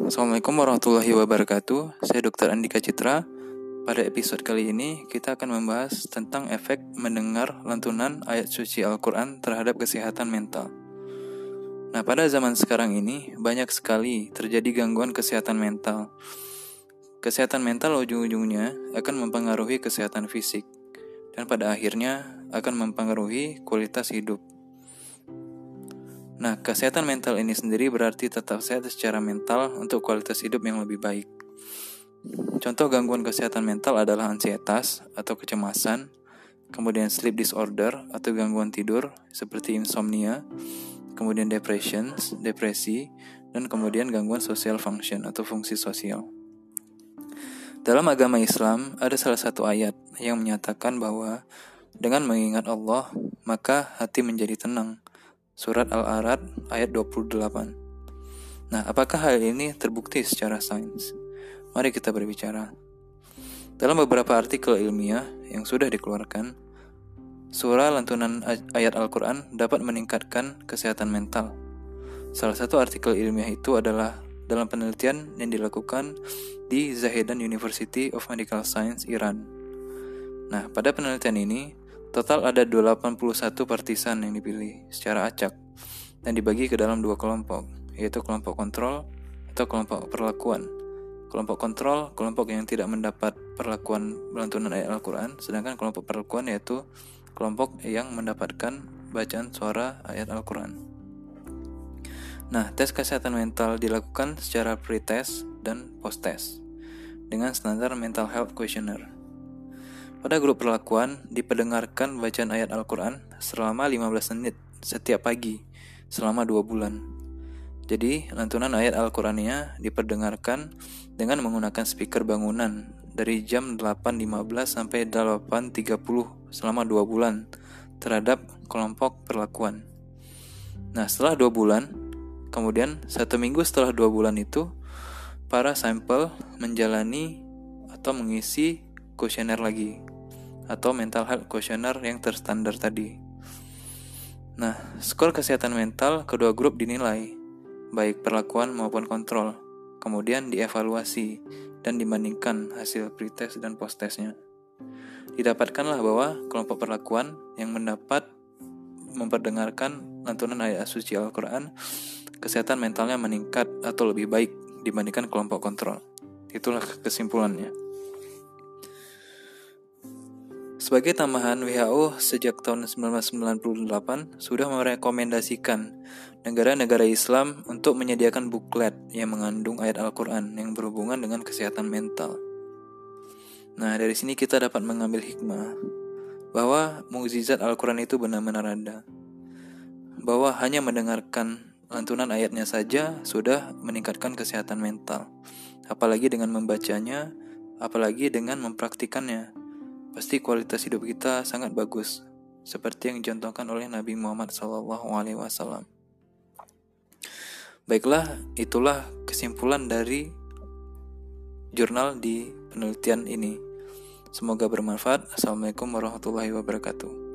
Assalamualaikum warahmatullahi wabarakatuh. Saya Dr. Andika Citra. Pada episode kali ini, kita akan membahas tentang efek mendengar lantunan ayat suci Al-Quran terhadap kesehatan mental. Nah, pada zaman sekarang ini, banyak sekali terjadi gangguan kesehatan mental. Kesehatan mental ujung-ujungnya akan mempengaruhi kesehatan fisik, dan pada akhirnya akan mempengaruhi kualitas hidup. Nah, kesehatan mental ini sendiri berarti tetap sehat secara mental untuk kualitas hidup yang lebih baik. Contoh gangguan kesehatan mental adalah ansietas atau kecemasan, kemudian sleep disorder atau gangguan tidur seperti insomnia, kemudian depression, depresi, dan kemudian gangguan social function atau fungsi sosial. Dalam agama Islam ada salah satu ayat yang menyatakan bahwa dengan mengingat Allah, maka hati menjadi tenang Surat Al-Arad ayat 28. Nah, apakah hal ini terbukti secara sains? Mari kita berbicara. Dalam beberapa artikel ilmiah yang sudah dikeluarkan, surah lantunan ayat Al-Quran dapat meningkatkan kesehatan mental. Salah satu artikel ilmiah itu adalah dalam penelitian yang dilakukan di Zahedan University of Medical Science, Iran. Nah, pada penelitian ini, Total ada 81 partisan yang dipilih secara acak dan dibagi ke dalam dua kelompok, yaitu kelompok kontrol atau kelompok perlakuan. Kelompok kontrol, kelompok yang tidak mendapat perlakuan lantunan ayat Al-Quran, sedangkan kelompok perlakuan yaitu kelompok yang mendapatkan bacaan suara ayat Al-Quran. Nah, tes kesehatan mental dilakukan secara pre-test dan post-test dengan standar mental health questionnaire. Pada grup perlakuan, diperdengarkan bacaan ayat Al-Quran selama 15 menit setiap pagi selama dua bulan. Jadi, lantunan ayat Al-Qurannya diperdengarkan dengan menggunakan speaker bangunan dari jam 8.15 sampai 8.30 selama dua bulan terhadap kelompok perlakuan. Nah, setelah dua bulan, kemudian satu minggu setelah dua bulan itu, para sampel menjalani atau mengisi kuesioner lagi atau mental health questionnaire yang terstandar tadi. Nah, skor kesehatan mental kedua grup dinilai, baik perlakuan maupun kontrol, kemudian dievaluasi dan dibandingkan hasil pretest dan post-testnya. Didapatkanlah bahwa kelompok perlakuan yang mendapat memperdengarkan lantunan ayat suci Al-Quran, kesehatan mentalnya meningkat atau lebih baik dibandingkan kelompok kontrol. Itulah kesimpulannya. Sebagai tambahan, WHO sejak tahun 1998 sudah merekomendasikan negara-negara Islam untuk menyediakan buklet yang mengandung ayat Al-Quran yang berhubungan dengan kesehatan mental. Nah, dari sini kita dapat mengambil hikmah bahwa mukjizat Al-Quran itu benar-benar ada. Bahwa hanya mendengarkan lantunan ayatnya saja sudah meningkatkan kesehatan mental. Apalagi dengan membacanya, apalagi dengan mempraktikannya pasti kualitas hidup kita sangat bagus, seperti yang dicontohkan oleh Nabi Muhammad SAW. Baiklah, itulah kesimpulan dari jurnal di penelitian ini. Semoga bermanfaat. Assalamualaikum warahmatullahi wabarakatuh.